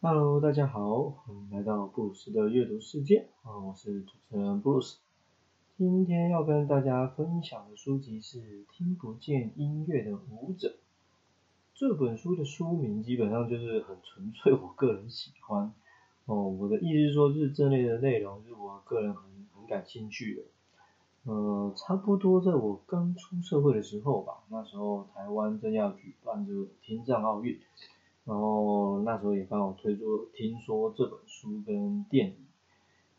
Hello，大家好，欢迎来到布鲁斯的阅读世界啊，我是主持人布鲁斯。今天要跟大家分享的书籍是《听不见音乐的舞者》。这本书的书名基本上就是很纯粹，我个人喜欢哦。我的意思是说，就是这类的内容是我个人很很感兴趣的。呃，差不多在我刚出社会的时候吧，那时候台湾正要举办这个听障奥运。然后那时候也刚好推出听说这本书跟电影，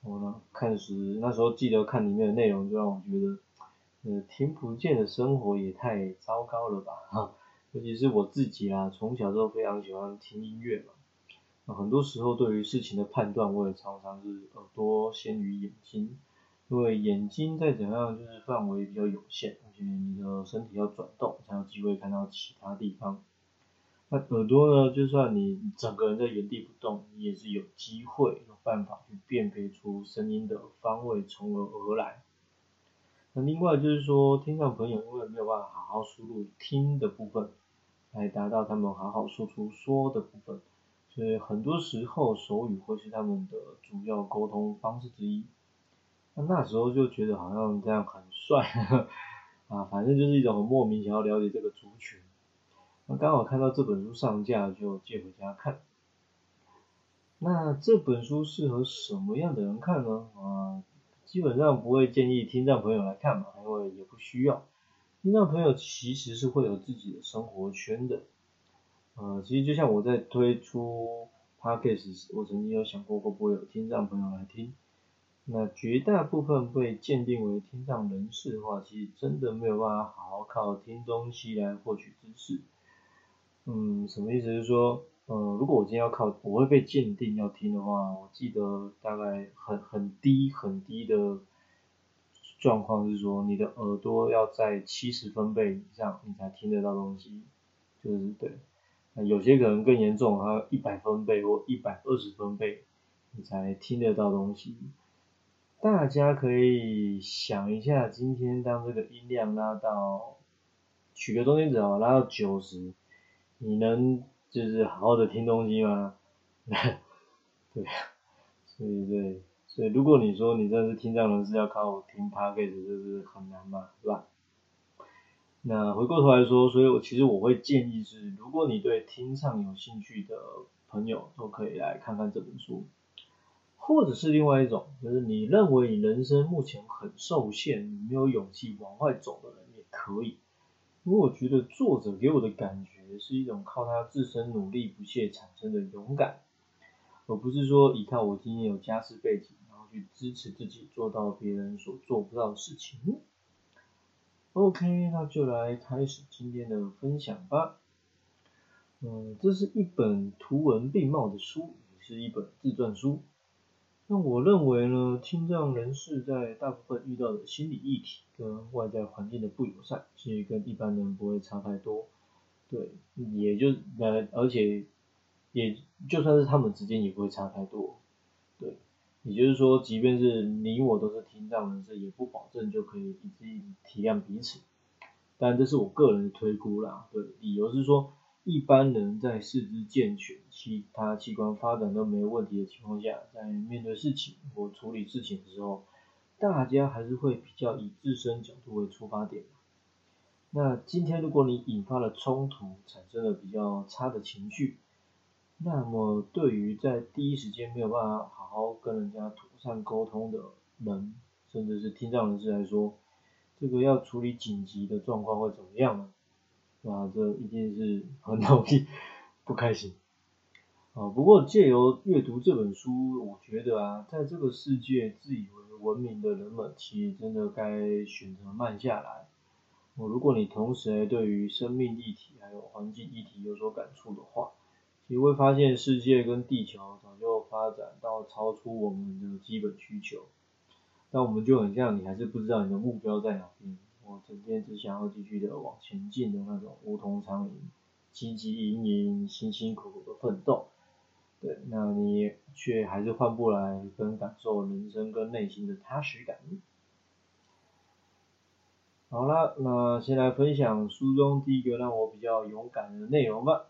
我呢看时那时候记得看里面的内容，就让我觉得，呃，听不见的生活也太糟糕了吧哈，尤其是我自己啊，从小就非常喜欢听音乐嘛，很多时候对于事情的判断，我也常常是耳朵先于眼睛，因为眼睛再怎样就是范围比较有限，而且你的身体要转动才有机会看到其他地方。那耳朵呢？就算你整个人在原地不动，你也是有机会有办法去辨别出声音的方位从何而来。那另外就是说，听障朋友因为没有办法好好输入听的部分，来达到他们好好说出说的部分，所以很多时候手语会是他们的主要沟通方式之一。那那时候就觉得好像这样很帅 啊，反正就是一种莫名想要了解这个族群。那刚好看到这本书上架，就借回家看。那这本书适合什么样的人看呢？啊，基本上不会建议听障朋友来看嘛，因为也不需要。听障朋友其实是会有自己的生活圈的。呃，其实就像我在推出 podcast 时，我曾经有想过会不会有听障朋友来听。那绝大部分被鉴定为听障人士的话，其实真的没有办法好好靠听东西来获取知识。嗯，什么意思？是说，呃，如果我今天要靠，我会被鉴定要听的话，我记得大概很很低很低的状况是说，你的耳朵要在七十分贝以上，你才听得到东西，就是对。那有些可能更严重，还有一百分贝或一百二十分贝，你才听得到东西。大家可以想一下，今天当这个音量拉到，取个中间值啊，拉到九十。你能就是好好的听东西吗？对，所以对，所以如果你说你真的是听障人士，要靠听 podcast，就是很难嘛，是吧？那回过头来说，所以我其实我会建议是，如果你对听唱有兴趣的朋友，都可以来看看这本书，或者是另外一种，就是你认为你人生目前很受限，你没有勇气往外走的人，也可以。因为我觉得作者给我的感觉也是一种靠他自身努力不懈产生的勇敢，而不是说依靠我今天有家世背景，然后去支持自己做到别人所做不到的事情。OK，那就来开始今天的分享吧。嗯，这是一本图文并茂的书，也是一本自传书。那我认为呢，听障人士在大部分遇到的心理议题跟外在环境的不友善，其实跟一般人不会差太多。对，也就呃，而且也就算是他们之间也不会差太多。对，也就是说，即便是你我都是听障人士，也不保证就可以一致体谅彼此。当然，这是我个人的推估啦。对，理由是说。一般人在四肢健全、其他器官发展都没有问题的情况下，在面对事情或处理事情的时候，大家还是会比较以自身角度为出发点。那今天如果你引发了冲突，产生了比较差的情绪，那么对于在第一时间没有办法好好跟人家妥善沟通的人，甚至是听障人士来说，这个要处理紧急的状况会怎么样呢？那，这一定是很容易 不开心啊。不过借由阅读这本书，我觉得啊，在这个世界自以为文明的人们，其实真的该选择慢下来。我如果你同时还对于生命议题还有环境议题有所感触的话，你会发现世界跟地球早就发展到超出我们的基本需求，但我们就很像你还是不知道你的目标在哪边。我整天只想要继续的往前进的那种无头苍蝇，汲汲营营、辛辛苦苦的奋斗，对，那你却还是换不来跟感受人生跟内心的踏实感。好了，那先来分享书中第一个让我比较勇敢的内容吧。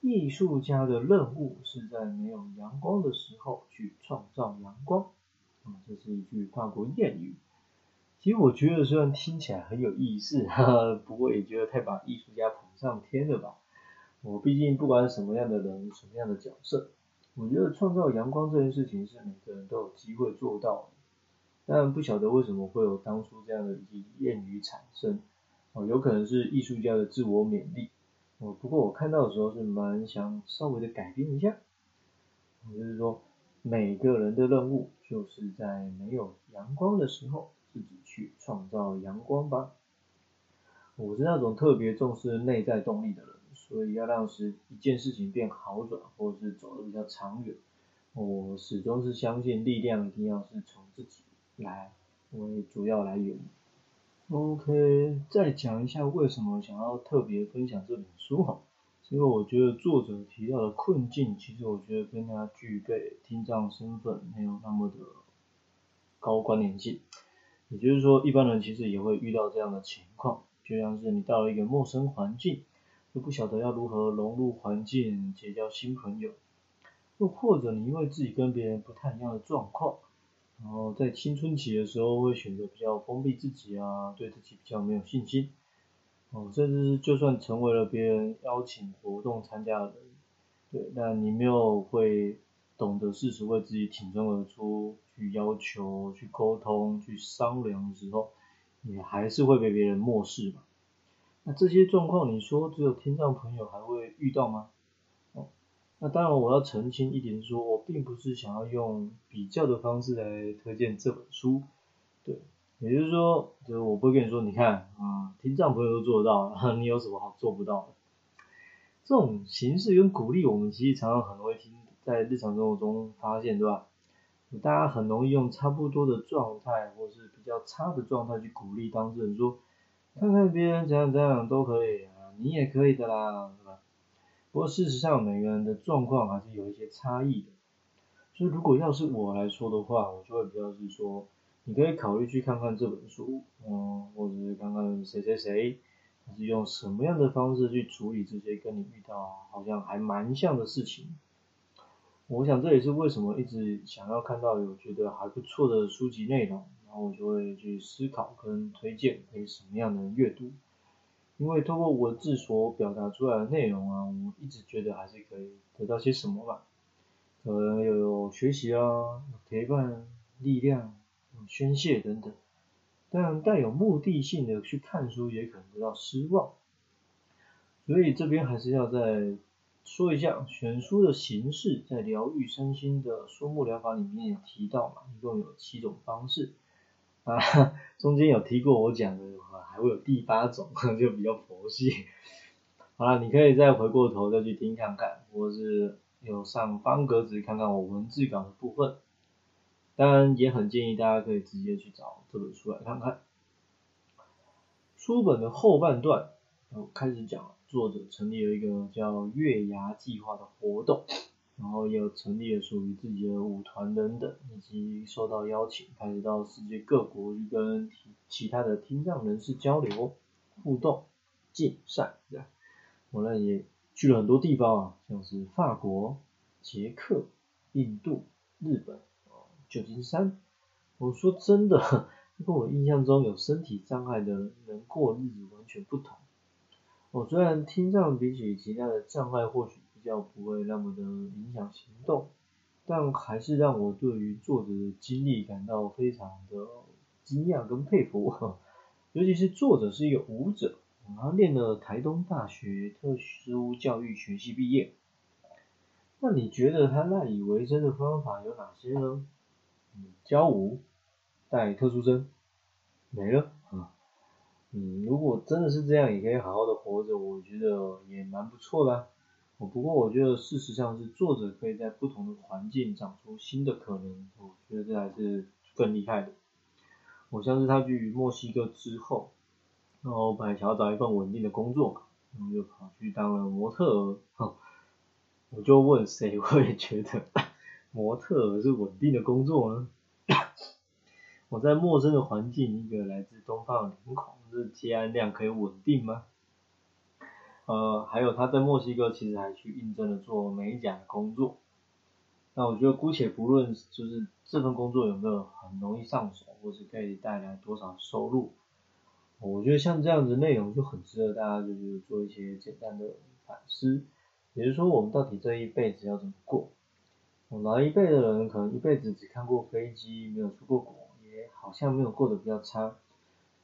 艺术家的任务是在没有阳光的时候去创造阳光。啊，这是一句法国谚语。其实我觉得虽然听起来很有意思，哈哈，不过也觉得太把艺术家捧上天了吧。我毕竟不管什么样的人，什么样的角色，我觉得创造阳光这件事情是每个人都有机会做到的。但不晓得为什么会有当初这样的一句谚语产生，哦，有可能是艺术家的自我勉励。哦，不过我看到的时候是蛮想稍微的改变一下，也就是说每个人的任务就是在没有阳光的时候自己去创造阳光吧。我是那种特别重视内在动力的人，所以要让是一件事情变好转，或者是走得比较长远，我始终是相信力量一定要是从自己来为主要来源。OK，再讲一下为什么想要特别分享这本书哈，因为我觉得作者提到的困境，其实我觉得跟他具备听障身份没有那么的高关联性。也就是说，一般人其实也会遇到这样的情况，就像是你到了一个陌生环境，又不晓得要如何融入环境，结交新朋友，又或者你因为自己跟别人不太一样的状况。然后在青春期的时候会选择比较封闭自己啊，对自己比较没有信心，哦，甚至是就算成为了别人邀请活动参加的人，对，那你没有会懂得适时为自己挺身而出，去要求、去沟通、去商量的时候，你还是会被别人漠视嘛。那这些状况，你说只有听障朋友还会遇到吗？那当然，我要澄清一点，说我并不是想要用比较的方式来推荐这本书，对，也就是说，就是我不会跟你说，你看，啊，听障朋友都做得到，你有什么好做不到的？这种形式跟鼓励，我们其实常常很容易听，在日常生活中发现，对吧？大家很容易用差不多的状态，或是比较差的状态去鼓励当事人，说，看看别人怎样怎样都可以啊，你也可以的啦，是吧？不过事实上，每个人的状况还是有一些差异的。所以如果要是我来说的话，我就会比较是说，你可以考虑去看看这本书，嗯，或者是看看谁谁谁，他是用什么样的方式去处理这些跟你遇到好像还蛮像的事情。我想这也是为什么一直想要看到有觉得还不错的书籍内容，然后我就会去思考跟推荐给什么样的阅读。因为通过文字所表达出来的内容啊，我一直觉得还是可以得到些什么吧，可能有学习啊，陪伴、力量、宣泄等等。但带有目的性的去看书，也可能得到失望。所以这边还是要再说一下，选书的形式，在疗愈身心的书目疗法里面也提到嘛，一共有七种方式。啊，中间有提过我讲的。还会有第八种，就比较佛系。好了，你可以再回过头再去听看看，或是有上方格子看看我文字稿的部分。当然也很建议大家可以直接去找这本书来看看。书本的后半段，我开始讲作者成立了一个叫月牙计划的活动。然后也有成立了属于自己的舞团等等，以及受到邀请，开始到世界各国去跟其他的听障人士交流、互动、竞赛，这样。我呢也去了很多地方啊，像是法国、捷克、印度、日本、旧金山。我说真的，跟我印象中有身体障碍的人过日子完全不同。我虽然听障比起其他的障碍或许。比较不会那么的影响行动，但还是让我对于作者的经历感到非常的惊讶跟佩服。尤其是作者是一个舞者，他练了台东大学特殊教育学系毕业。那你觉得他赖以为生的方法有哪些呢？嗯教舞，带特殊生，没了啊。嗯，如果真的是这样，也可以好好的活着，我觉得也蛮不错的。不过我觉得事实上是作者可以在不同的环境长出新的可能，我觉得这还是更厉害的。我像是他去墨西哥之后，然后本来想要找一份稳定的工作嘛，然后就跑去当了模特儿。我就问谁 会觉得模特儿是稳定的工作呢？我在陌生的环境，一个来自东方的脸孔，这接案量可以稳定吗？呃，还有他在墨西哥其实还去应征了做美甲的工作。那我觉得姑且不论就是这份工作有没有很容易上手，或是可以带来多少收入，我觉得像这样子内容就很值得大家就是做一些简单的反思，也就是说我们到底这一辈子要怎么过？老一辈的人可能一辈子只看过飞机，没有出过国，也好像没有过得比较差。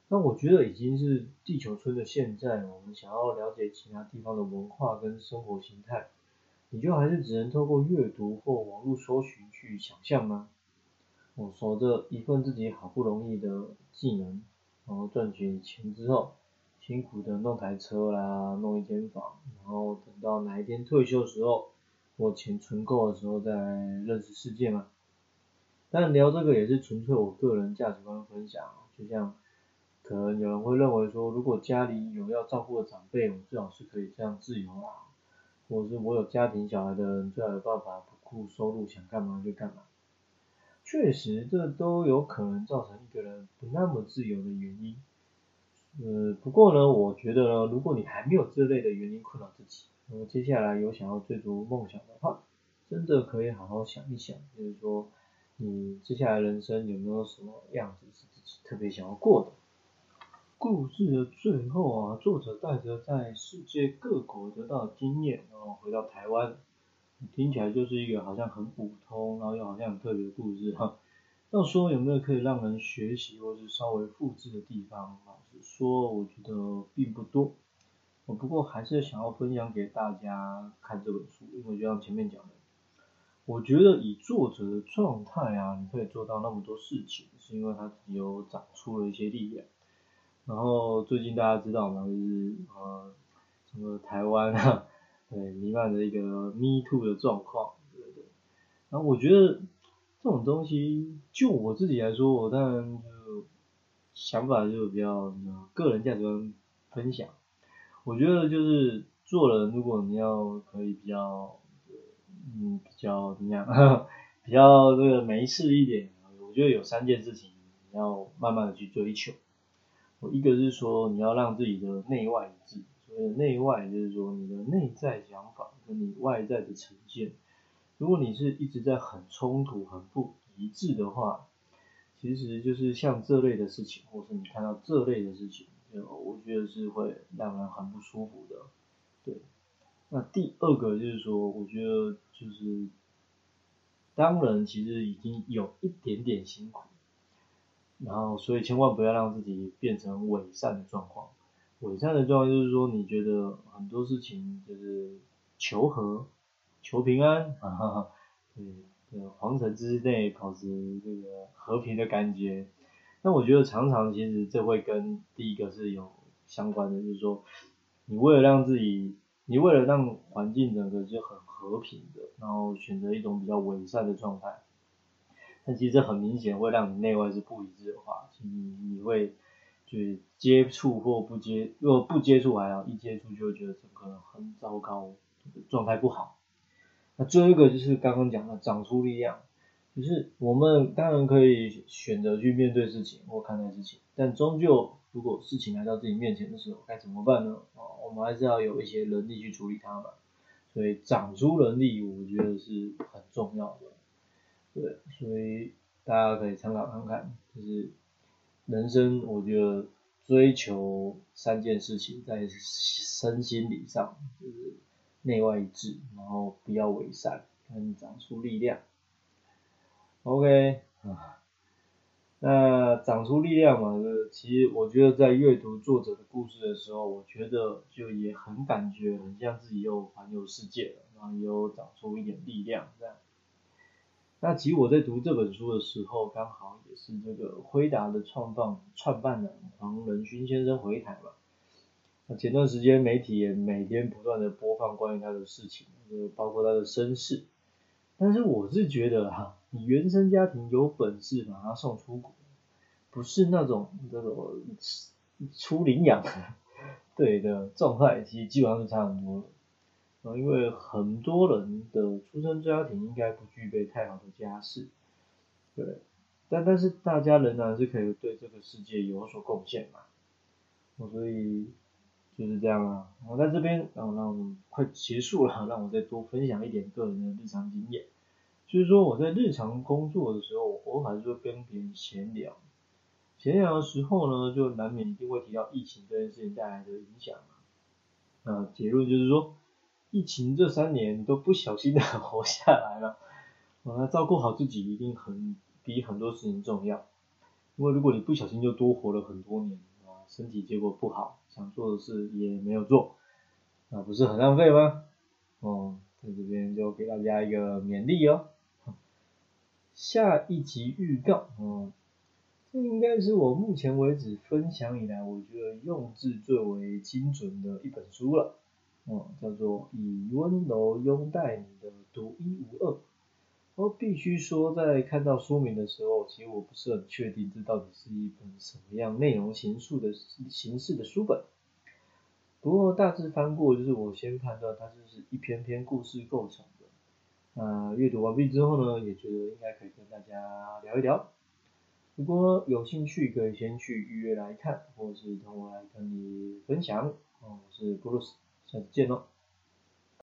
那我觉得已经是地球村的现在，我们想要了解其他地方的文化跟生活形态，你就还是只能透过阅读或网络搜寻去想象吗？我守着一份自己好不容易的技能，然后赚取钱之后，辛苦的弄台车啦，弄一间房，然后等到哪一天退休的时候，我钱存够的时候再认识世界嘛？但聊这个也是纯粹我个人价值观分享，就像。可能有人会认为说，如果家里有要照顾的长辈，我最好是可以这样自由啦，或者是我有家庭小孩的人，最好有办法不顾收入，想干嘛就干嘛。确实，这都有可能造成一个人不那么自由的原因。呃，不过呢，我觉得呢，如果你还没有这类的原因困扰自己，那么接下来有想要追逐梦想的话，真的可以好好想一想，就是说，你接下来人生有没有什么样子是自己特别想要过的？故事的最后啊，作者带着在世界各国得到的经验，然后回到台湾，听起来就是一个好像很普通，然后又好像很特别的故事哈。要说有没有可以让人学习或是稍微复制的地方，老实说，我觉得并不多。我不过还是想要分享给大家看这本书，因为就像前面讲的，我觉得以作者的状态啊，你可以做到那么多事情，是因为他有长出了一些力量。然后最近大家知道吗？就是呃，什么台湾啊，对弥漫着一个 Me Too 的状况，对对。然后我觉得这种东西，就我自己来说，我当然就想法就比较个人价值观分享。我觉得就是做人，如果你要可以比较，嗯，比较怎么样，比较这个没事一点，我觉得有三件事情你要慢慢的去追求。我一个是说你要让自己的内外一致，的内外就是说你的内在想法跟你外在的呈现，如果你是一直在很冲突、很不一致的话，其实就是像这类的事情，或是你看到这类的事情，就我觉得是会让人很不舒服的。对，那第二个就是说，我觉得就是当人其实已经有一点点辛苦。然后，所以千万不要让自己变成伪善的状况。伪善的状态就是说，你觉得很多事情就是求和、求平安，哈哈，对，皇城之内保持这个和平的感觉。那我觉得常常其实这会跟第一个是有相关的，就是说，你为了让自己，你为了让环境整个就很和平的，然后选择一种比较伪善的状态。但其实很明显会让你内外是不一致的话，你你会就接触或不接，如果不接触还好，一接触就会觉得整个很糟糕，状态不好。那最后一个就是刚刚讲的长出力量，就是我们当然可以选择去面对事情或看待事情，但终究如果事情来到自己面前的时候该怎么办呢？哦，我们还是要有一些能力去处理它嘛。所以长出能力，我觉得是很重要的。对，所以大家可以参考看看，就是人生，我觉得追求三件事情，在身心理上就是内外一致，然后不要伪善，跟长出力量。OK 啊，那长出力量嘛，呃，其实我觉得在阅读作者的故事的时候，我觉得就也很感觉很像自己又环游世界了，然后又长出一点力量这样。那其实我在读这本书的时候，刚好也是这个辉达的创办创办人黄仁勋先生回台嘛。那前段时间媒体也每天不断的播放关于他的事情，就包括他的身世。但是我是觉得哈，你原生家庭有本事把他送出国，不是那种这种出领养对的状态，其实基本上是差很多。因为很多人的出生家庭应该不具备太好的家世，对，但但是大家仍然是可以对这个世界有所贡献嘛，所以就是这样啊。我在这边，然后让我快结束了，让我再多分享一点个人的日常经验。就是说我在日常工作的时候，我还是会跟别人闲聊。闲聊的时候呢，就难免一定会提到疫情这件事情带来的影响嘛。那结论就是说，疫情这三年都不小心的 活下来了。那照顾好自己一定很比很多事情重要。因为如果你不小心就多活了很多年啊，身体结果不好，想做的事也没有做，那不是很浪费吗？哦，在这边就给大家一个勉励哦。下一集预告，嗯，这应该是我目前为止分享以来，我觉得用字最为精准的一本书了，哦，叫做《以温柔拥戴你的独一无二》。我必须说，在看到说明的时候，其实我不是很确定这到底是一本什么样内容形式的形式的书本。不过大致翻过，就是我先判断它就是一篇篇故事构成的。那阅读完毕之后呢，也觉得应该可以跟大家聊一聊。如果有兴趣，可以先去预约来看，或是等我来跟你分享。哦，我是布鲁斯，下次见喽。